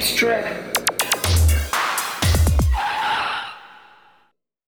free.